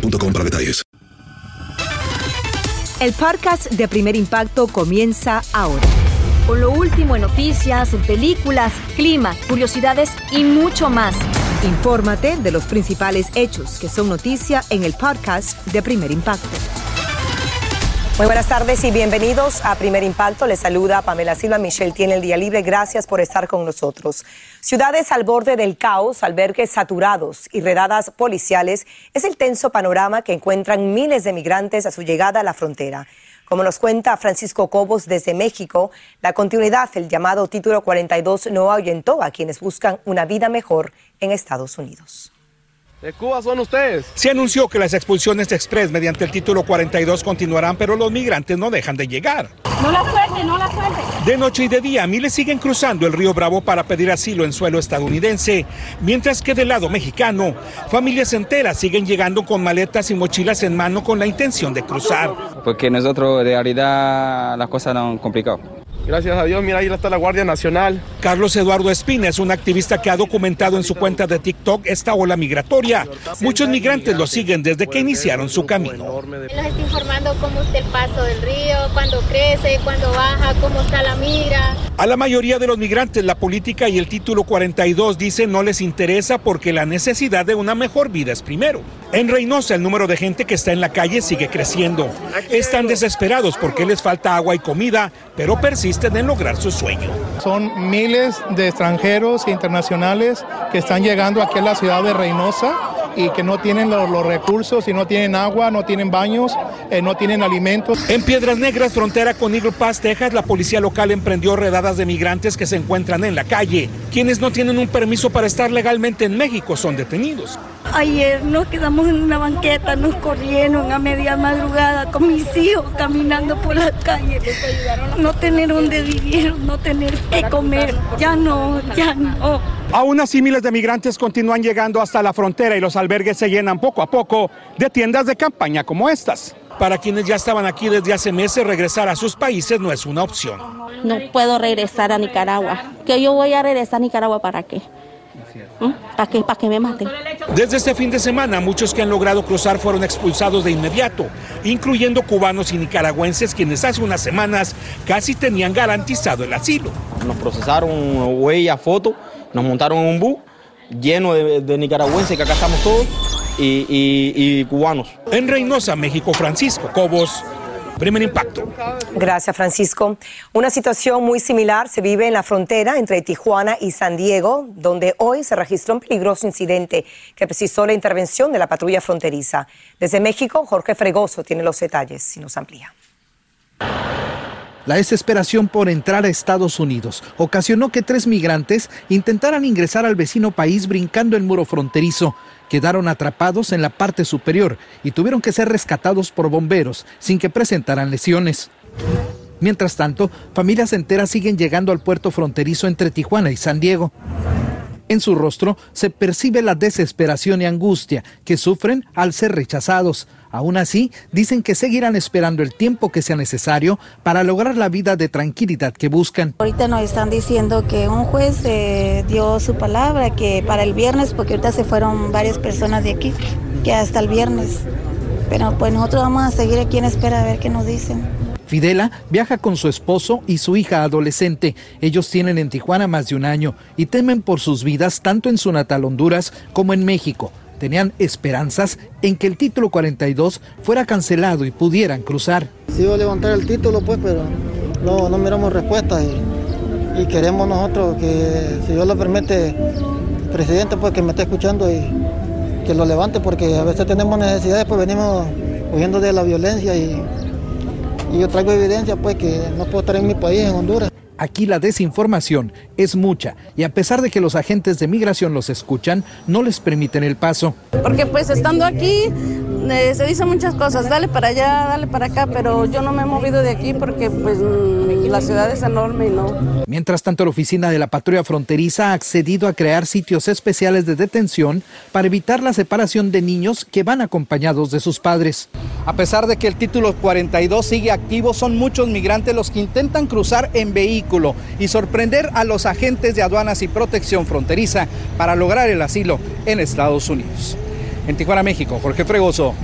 para detalles. El podcast de Primer Impacto comienza ahora. Con lo último en noticias, películas, clima, curiosidades y mucho más. Infórmate de los principales hechos que son noticia en el podcast de Primer Impacto. Muy buenas tardes y bienvenidos a Primer Impacto. Les saluda Pamela Silva. Michelle tiene el día libre. Gracias por estar con nosotros. Ciudades al borde del caos, albergues saturados y redadas policiales es el tenso panorama que encuentran miles de migrantes a su llegada a la frontera. Como nos cuenta Francisco Cobos desde México, la continuidad del llamado Título 42 no ahuyentó a quienes buscan una vida mejor en Estados Unidos. ¿De Cuba son ustedes? Se anunció que las expulsiones express mediante el título 42 continuarán, pero los migrantes no dejan de llegar. No la suelte, no la suelte. De noche y de día, miles siguen cruzando el río Bravo para pedir asilo en suelo estadounidense, mientras que del lado mexicano, familias enteras siguen llegando con maletas y mochilas en mano con la intención de cruzar. Porque nosotros de realidad las cosas no han complicado. Gracias a Dios, mira, ahí está la Guardia Nacional. Carlos Eduardo Espina es un activista que ha documentado en su cuenta de TikTok esta ola migratoria. Muchos migrantes lo siguen desde que iniciaron su camino. Nos está informando cómo está el paso del río, cuándo crece, cuándo baja, cómo está la migra. A la mayoría de los migrantes la política y el título 42 dicen no les interesa porque la necesidad de una mejor vida es primero. En Reynosa el número de gente que está en la calle sigue creciendo. Están desesperados porque les falta agua y comida, pero persisten en lograr su sueño. Son miles de extranjeros e internacionales que están llegando aquí a la ciudad de Reynosa y que no tienen los, los recursos y no tienen agua, no tienen baños, eh, no tienen alimentos. En Piedras Negras, frontera con Eagle Pass, Texas, la policía local emprendió redadas de migrantes que se encuentran en la calle. Quienes no tienen un permiso para estar legalmente en México son detenidos. Ayer nos quedamos en una banqueta, nos corrieron a media madrugada con mis hijos caminando por la calle. No tener donde vivir, no tener que comer. Ya no, ya no. Aún así, miles de migrantes continúan llegando hasta la frontera y los albergues se llenan poco a poco de tiendas de campaña como estas. Para quienes ya estaban aquí desde hace meses, regresar a sus países no es una opción. No puedo regresar a Nicaragua. ¿Que yo voy a regresar a Nicaragua para qué? ¿Mm? ¿Para qué? ¿Para que me maten? Desde este fin de semana, muchos que han logrado cruzar fueron expulsados de inmediato, incluyendo cubanos y nicaragüenses quienes hace unas semanas casi tenían garantizado el asilo. Nos procesaron huella, foto, nos montaron en un bus lleno de, de nicaragüenses, que acá estamos todos, y, y- y cubanos. En Reynosa, México, Francisco Cobos, primer impacto. Gracias, Francisco. Una situación muy similar se vive en la frontera entre Tijuana y San Diego, donde hoy se registró un peligroso incidente que precisó la intervención de la patrulla fronteriza. Desde México, Jorge Fregoso tiene los detalles y nos amplía. La desesperación por entrar a Estados Unidos ocasionó que tres migrantes intentaran ingresar al vecino país brincando el muro fronterizo. Quedaron atrapados en la parte superior y tuvieron que ser rescatados por bomberos sin que presentaran lesiones. Mientras tanto, familias enteras siguen llegando al puerto fronterizo entre Tijuana y San Diego. En su rostro se percibe la desesperación y angustia que sufren al ser rechazados. Aún así, dicen que seguirán esperando el tiempo que sea necesario para lograr la vida de tranquilidad que buscan. Ahorita nos están diciendo que un juez eh, dio su palabra que para el viernes, porque ahorita se fueron varias personas de aquí, que hasta el viernes. Pero pues nosotros vamos a seguir aquí en espera a ver qué nos dicen. Fidela viaja con su esposo y su hija adolescente. Ellos tienen en Tijuana más de un año y temen por sus vidas tanto en su natal Honduras como en México. tenían esperanzas en que el título 42 fuera cancelado y pudieran cruzar. Sí iba a levantar el título, pues, pero no, no miramos respuesta y, y, queremos nosotros que, si Dios lo permite, el presidente, pues, que me esté escuchando y que lo levante, porque a veces tenemos necesidades, pues venimos huyendo de la violencia y, y yo traigo evidencia, pues, que no puedo estar en mi país, en Honduras. Aquí la desinformación es mucha y a pesar de que los agentes de migración los escuchan, no les permiten el paso. Porque pues estando aquí eh, se dicen muchas cosas, dale para allá, dale para acá, pero yo no me he movido de aquí porque pues mm, la ciudad es enorme y no. Mientras tanto, la oficina de la patrulla fronteriza ha accedido a crear sitios especiales de detención para evitar la separación de niños que van acompañados de sus padres. A pesar de que el título 42 sigue activo, son muchos migrantes los que intentan cruzar en vehículo y sorprender a los agentes de aduanas y protección fronteriza para lograr el asilo en Estados Unidos. En Tijuana, México, Jorge Fregoso,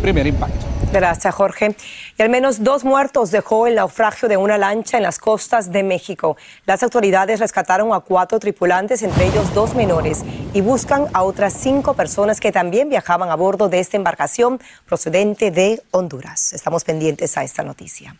primer impacto. Gracias, Jorge. Y al menos dos muertos dejó el naufragio de una lancha en las costas de México. Las autoridades rescataron a cuatro tripulantes, entre ellos dos menores, y buscan a otras cinco personas que también viajaban a bordo de esta embarcación procedente de Honduras. Estamos pendientes a esta noticia.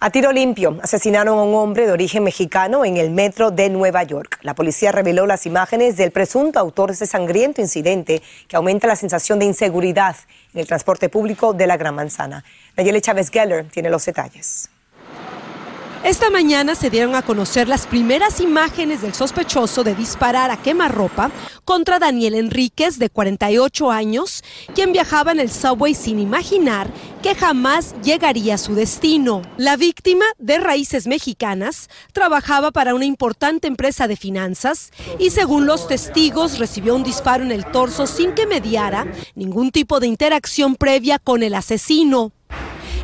A tiro limpio, asesinaron a un hombre de origen mexicano en el metro de Nueva York. La policía reveló las imágenes del presunto autor de ese sangriento incidente que aumenta la sensación de inseguridad en el transporte público de la Gran Manzana. Nayeli Chávez Geller tiene los detalles. Esta mañana se dieron a conocer las primeras imágenes del sospechoso de disparar a quemarropa contra Daniel Enríquez, de 48 años, quien viajaba en el subway sin imaginar que jamás llegaría a su destino. La víctima, de raíces mexicanas, trabajaba para una importante empresa de finanzas y según los testigos recibió un disparo en el torso sin que mediara ningún tipo de interacción previa con el asesino.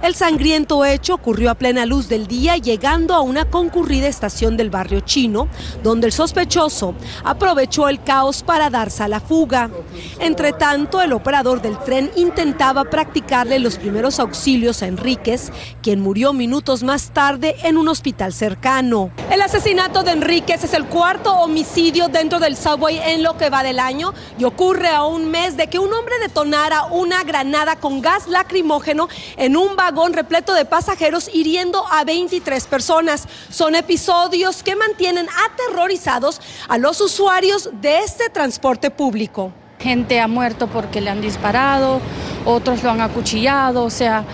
El sangriento hecho ocurrió a plena luz del día, llegando a una concurrida estación del barrio chino, donde el sospechoso aprovechó el caos para darse a la fuga. Entre tanto, el operador del tren intentaba practicarle los primeros auxilios a Enríquez, quien murió minutos más tarde en un hospital cercano. El asesinato de Enríquez es el cuarto homicidio dentro del subway en lo que va del año y ocurre a un mes de que un hombre detonara una granada con gas lacrimógeno en un vagón repleto de pasajeros hiriendo a 23 personas. Son episodios que mantienen aterrorizados a los usuarios de este transporte público. Gente ha muerto porque le han disparado, otros lo han acuchillado, o sea,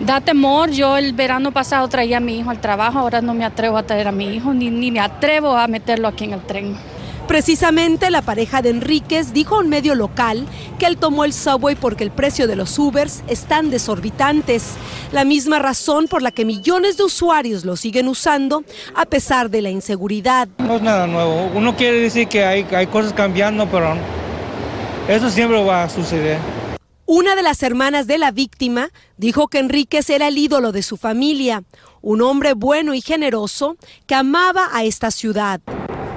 da temor. Yo el verano pasado traía a mi hijo al trabajo, ahora no me atrevo a traer a mi hijo, ni, ni me atrevo a meterlo aquí en el tren. Precisamente la pareja de Enríquez dijo a un medio local que él tomó el subway porque el precio de los Ubers están desorbitantes. La misma razón por la que millones de usuarios lo siguen usando a pesar de la inseguridad. No es nada nuevo. Uno quiere decir que hay, hay cosas cambiando, pero eso siempre va a suceder. Una de las hermanas de la víctima dijo que Enríquez era el ídolo de su familia, un hombre bueno y generoso que amaba a esta ciudad.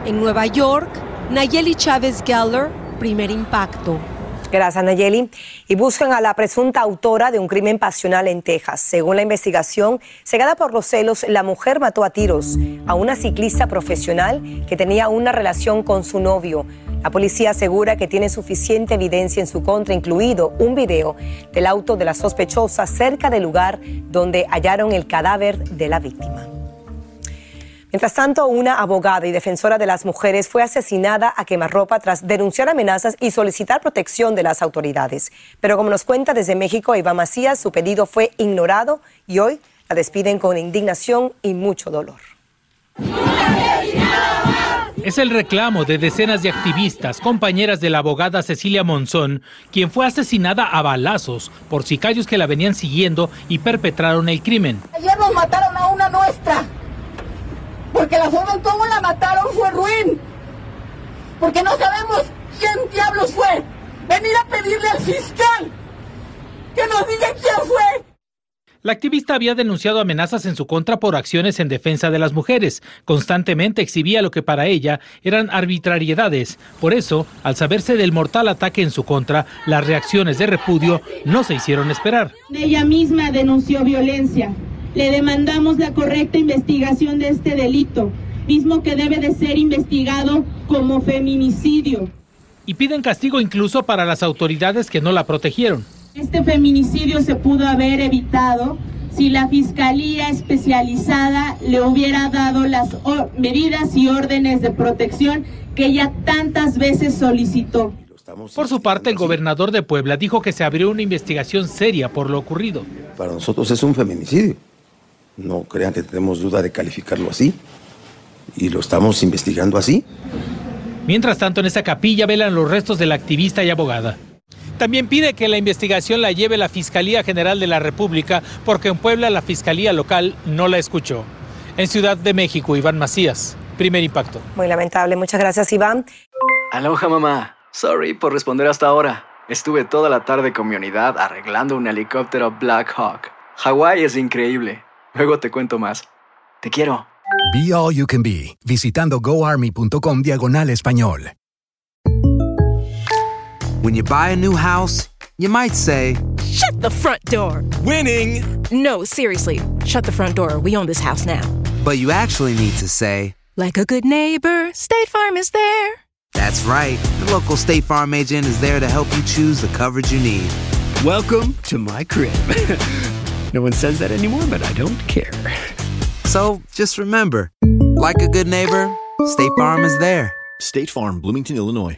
En Nueva York, Nayeli Chávez Geller, primer impacto. Gracias, Nayeli. Y buscan a la presunta autora de un crimen pasional en Texas. Según la investigación, cegada por los celos, la mujer mató a tiros a una ciclista profesional que tenía una relación con su novio. La policía asegura que tiene suficiente evidencia en su contra, incluido un video del auto de la sospechosa cerca del lugar donde hallaron el cadáver de la víctima. Mientras tanto, una abogada y defensora de las mujeres fue asesinada a quemarropa tras denunciar amenazas y solicitar protección de las autoridades. Pero como nos cuenta desde México Iván Macías, su pedido fue ignorado y hoy la despiden con indignación y mucho dolor. Es el reclamo de decenas de activistas, compañeras de la abogada Cecilia Monzón, quien fue asesinada a balazos por sicarios que la venían siguiendo y perpetraron el crimen. Ayer nos mataron a una nuestra porque la forma en cómo la mataron fue ruin. Porque no sabemos quién diablos fue. Venir a pedirle al fiscal que nos diga quién fue. La activista había denunciado amenazas en su contra por acciones en defensa de las mujeres. Constantemente exhibía lo que para ella eran arbitrariedades. Por eso, al saberse del mortal ataque en su contra, las reacciones de repudio no se hicieron esperar. Ella misma denunció violencia. Le demandamos la correcta investigación de este delito mismo que debe de ser investigado como feminicidio. Y piden castigo incluso para las autoridades que no la protegieron. Este feminicidio se pudo haber evitado si la Fiscalía Especializada le hubiera dado las medidas y órdenes de protección que ella tantas veces solicitó. Por su parte, el gobernador de Puebla dijo que se abrió una investigación seria por lo ocurrido. Para nosotros es un feminicidio. No crean que tenemos duda de calificarlo así. Y lo estamos investigando así. Mientras tanto, en esa capilla velan los restos de la activista y abogada. También pide que la investigación la lleve la Fiscalía General de la República, porque en Puebla la Fiscalía local no la escuchó. En Ciudad de México, Iván Macías, primer impacto. Muy lamentable, muchas gracias Iván. Aloha mamá, sorry por responder hasta ahora. Estuve toda la tarde con mi unidad arreglando un helicóptero Black Hawk. Hawái es increíble. Luego te cuento más. Te quiero. Be All You Can Be, visitando goarmy.com diagonal español. When you buy a new house, you might say, Shut the front door! Winning! No, seriously, shut the front door. We own this house now. But you actually need to say, Like a good neighbor, State Farm is there. That's right. The local State Farm agent is there to help you choose the coverage you need. Welcome to my crib. no one says that anymore, but I don't care. So just remember, like a good neighbor, State Farm is there. State Farm, Bloomington, Illinois.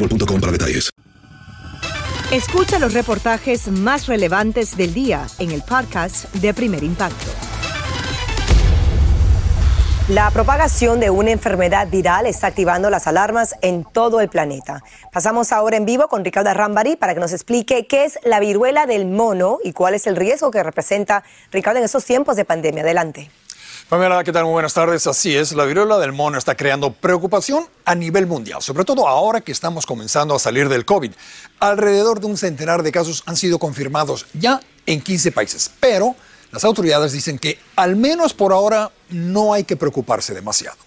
boostmobile.com para detalles. Escucha los reportajes más relevantes del día en el podcast de Primer Impacto. La propagación de una enfermedad viral está activando las alarmas en todo el planeta. Pasamos ahora en vivo con Ricardo Rambari para que nos explique qué es la viruela del mono y cuál es el riesgo que representa Ricardo en estos tiempos de pandemia. Adelante. Pamela, ¿qué tal? Muy buenas tardes. Así es, la viruela del mono está creando preocupación a nivel mundial, sobre todo ahora que estamos comenzando a salir del COVID. Alrededor de un centenar de casos han sido confirmados ya en 15 países, pero las autoridades dicen que al menos por ahora no hay que preocuparse demasiado.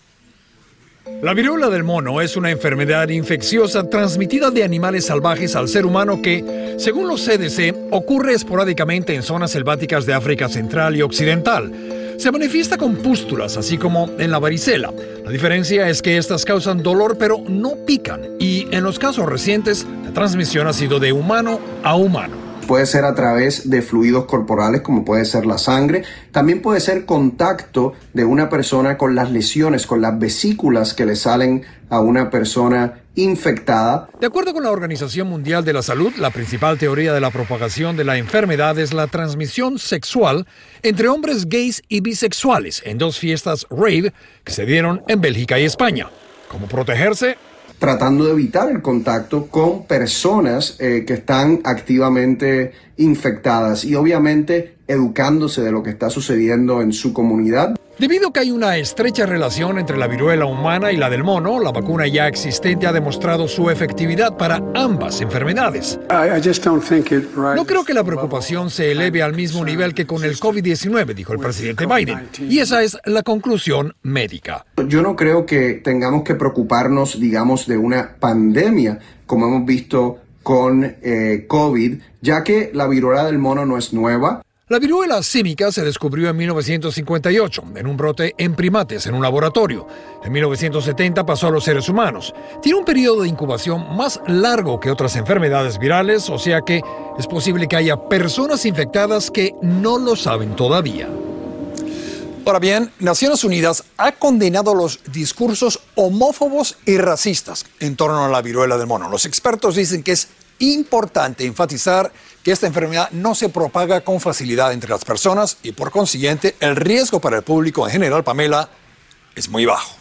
La viruela del mono es una enfermedad infecciosa transmitida de animales salvajes al ser humano que, según los CDC, ocurre esporádicamente en zonas selváticas de África Central y Occidental. Se manifiesta con pústulas, así como en la varicela. La diferencia es que estas causan dolor pero no pican y en los casos recientes la transmisión ha sido de humano a humano. Puede ser a través de fluidos corporales como puede ser la sangre. También puede ser contacto de una persona con las lesiones, con las vesículas que le salen a una persona infectada. De acuerdo con la Organización Mundial de la Salud, la principal teoría de la propagación de la enfermedad es la transmisión sexual entre hombres gays y bisexuales en dos fiestas rave que se dieron en Bélgica y España. ¿Cómo protegerse? Tratando de evitar el contacto con personas eh, que están activamente infectadas y obviamente educándose de lo que está sucediendo en su comunidad. Debido a que hay una estrecha relación entre la viruela humana y la del mono, la vacuna ya existente ha demostrado su efectividad para ambas enfermedades. No creo que la preocupación se eleve al mismo nivel que con el COVID-19, dijo el presidente Biden. Y esa es la conclusión médica. Yo no creo que tengamos que preocuparnos, digamos, de una pandemia, como hemos visto con eh, COVID, ya que la viruela del mono no es nueva. La viruela símica se descubrió en 1958 en un brote en primates en un laboratorio. En 1970 pasó a los seres humanos. Tiene un periodo de incubación más largo que otras enfermedades virales, o sea que es posible que haya personas infectadas que no lo saben todavía. Ahora bien, Naciones Unidas ha condenado los discursos homófobos y racistas en torno a la viruela del mono. Los expertos dicen que es importante enfatizar que esta enfermedad no se propaga con facilidad entre las personas y por consiguiente el riesgo para el público en general, Pamela, es muy bajo.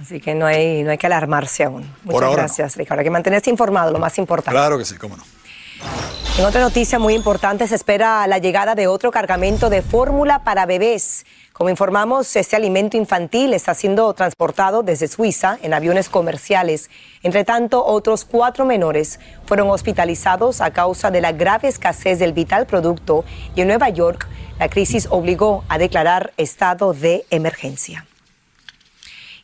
Así que no hay, no hay que alarmarse aún. Muchas gracias, Ricardo. Hay que mantenerse informado, lo más importante. Claro que sí, cómo no. En otra noticia muy importante se espera la llegada de otro cargamento de fórmula para bebés. Como informamos, este alimento infantil está siendo transportado desde Suiza en aviones comerciales. Entre tanto, otros cuatro menores fueron hospitalizados a causa de la grave escasez del vital producto y en Nueva York la crisis obligó a declarar estado de emergencia.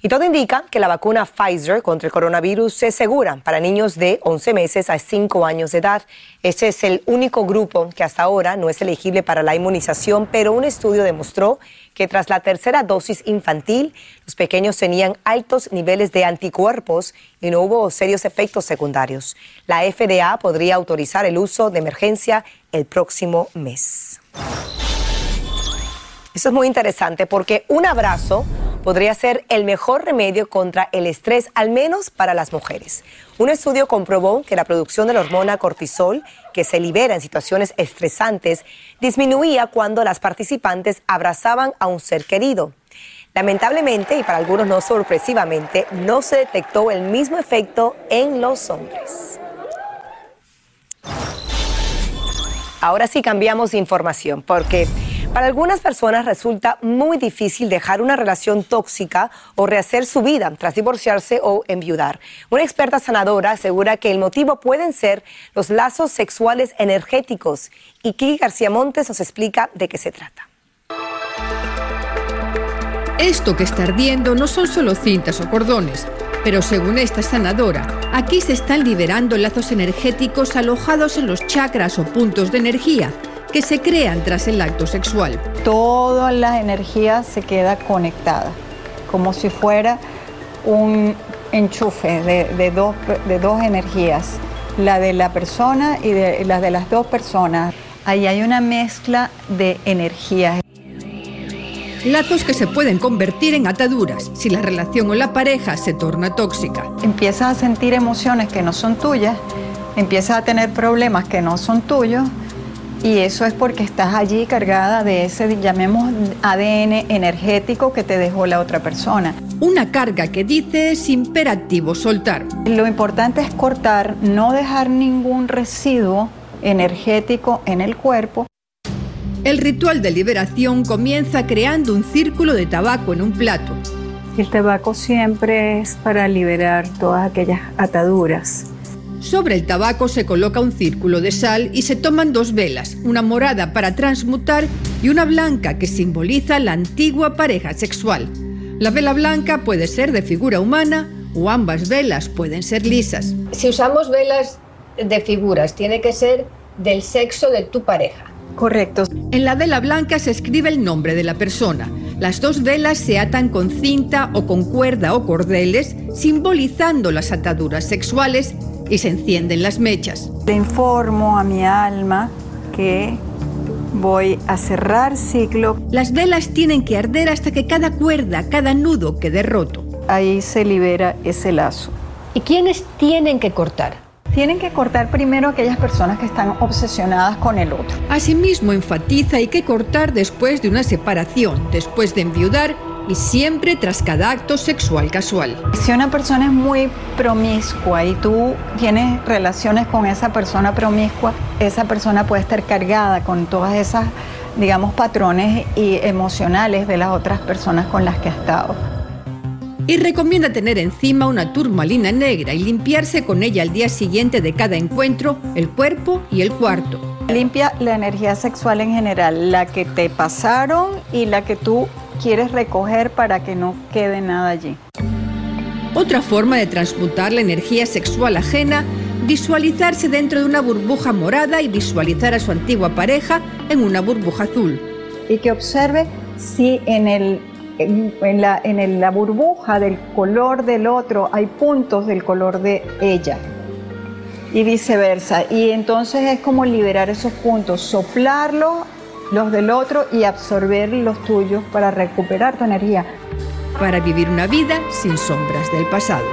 Y todo indica que la vacuna Pfizer contra el coronavirus es segura para niños de 11 meses a 5 años de edad. Este es el único grupo que hasta ahora no es elegible para la inmunización, pero un estudio demostró que tras la tercera dosis infantil, los pequeños tenían altos niveles de anticuerpos y no hubo serios efectos secundarios. La FDA podría autorizar el uso de emergencia el próximo mes. Eso es muy interesante porque un abrazo podría ser el mejor remedio contra el estrés, al menos para las mujeres. Un estudio comprobó que la producción de la hormona cortisol, que se libera en situaciones estresantes, disminuía cuando las participantes abrazaban a un ser querido. Lamentablemente, y para algunos no sorpresivamente, no se detectó el mismo efecto en los hombres. Ahora sí cambiamos de información porque para algunas personas resulta muy difícil dejar una relación tóxica o rehacer su vida tras divorciarse o enviudar. Una experta sanadora asegura que el motivo pueden ser los lazos sexuales energéticos y Kiki García Montes nos explica de qué se trata. Esto que está ardiendo no son solo cintas o cordones, pero según esta sanadora, aquí se están liberando lazos energéticos alojados en los chakras o puntos de energía que se crean tras el acto sexual. Toda la energía se queda conectada, como si fuera un enchufe de, dos, de dos energías, la de la persona y de, la de las dos personas. Ahí hay una mezcla de energías. Lazos que se pueden convertir en ataduras si la relación o la pareja se torna tóxica. Empiezas a sentir emociones que no son tuyas, empiezas a tener problemas que no son tuyos y eso es porque estás allí cargada de ese, llamemos, ADN energético que te dejó la otra persona. Una carga que dice es imperativo soltar. Lo importante es cortar, no dejar ningún residuo energético en el cuerpo. El ritual de liberación comienza creando un círculo de tabaco en un plato. El tabaco siempre es para liberar todas aquellas ataduras sobre el tabaco se coloca un círculo de sal y se toman dos velas, una morada para transmutar y una blanca que simboliza la antigua pareja sexual. La vela blanca puede ser de figura humana o ambas velas pueden ser lisas. Si usamos velas de figuras, tiene que ser del sexo de tu pareja. Correcto. En la vela blanca se escribe el nombre de la persona. Las dos velas se atan con cinta o con cuerda o cordeles, simbolizando las ataduras sexuales y se encienden las mechas. Le informo a mi alma que voy a cerrar ciclo. Las velas tienen que arder hasta que cada cuerda, cada nudo quede roto. Ahí se libera ese lazo. ¿Y quiénes tienen que cortar? Tienen que cortar primero aquellas personas que están obsesionadas con el otro. Asimismo, enfatiza hay que cortar después de una separación, después de enviudar y siempre tras cada acto sexual casual. Si una persona es muy promiscua y tú tienes relaciones con esa persona promiscua, esa persona puede estar cargada con todas esas, digamos, patrones y emocionales de las otras personas con las que ha estado. Y recomienda tener encima una turmalina negra y limpiarse con ella al día siguiente de cada encuentro el cuerpo y el cuarto. Limpia la energía sexual en general, la que te pasaron y la que tú quieres recoger para que no quede nada allí. Otra forma de transmutar la energía sexual ajena, visualizarse dentro de una burbuja morada y visualizar a su antigua pareja en una burbuja azul. Y que observe si en, el, en, la, en la burbuja del color del otro hay puntos del color de ella y viceversa. Y entonces es como liberar esos puntos, soplarlo los del otro y absorber los tuyos para recuperar tu energía. Para vivir una vida sin sombras del pasado.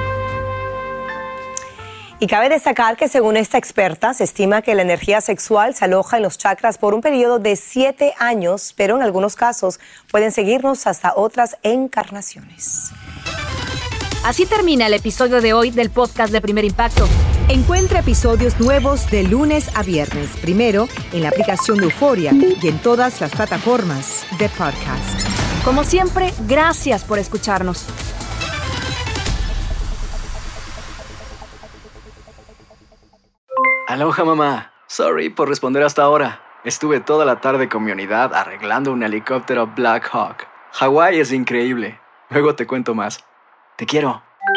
Y cabe destacar que según esta experta, se estima que la energía sexual se aloja en los chakras por un periodo de siete años, pero en algunos casos pueden seguirnos hasta otras encarnaciones. Así termina el episodio de hoy del podcast de Primer Impacto. Encuentra episodios nuevos de lunes a viernes, primero en la aplicación de Euforia y en todas las plataformas de podcast. Como siempre, gracias por escucharnos. Aloha mamá. Sorry por responder hasta ahora. Estuve toda la tarde con mi unidad arreglando un helicóptero Black Hawk. Hawái es increíble. Luego te cuento más. Te quiero.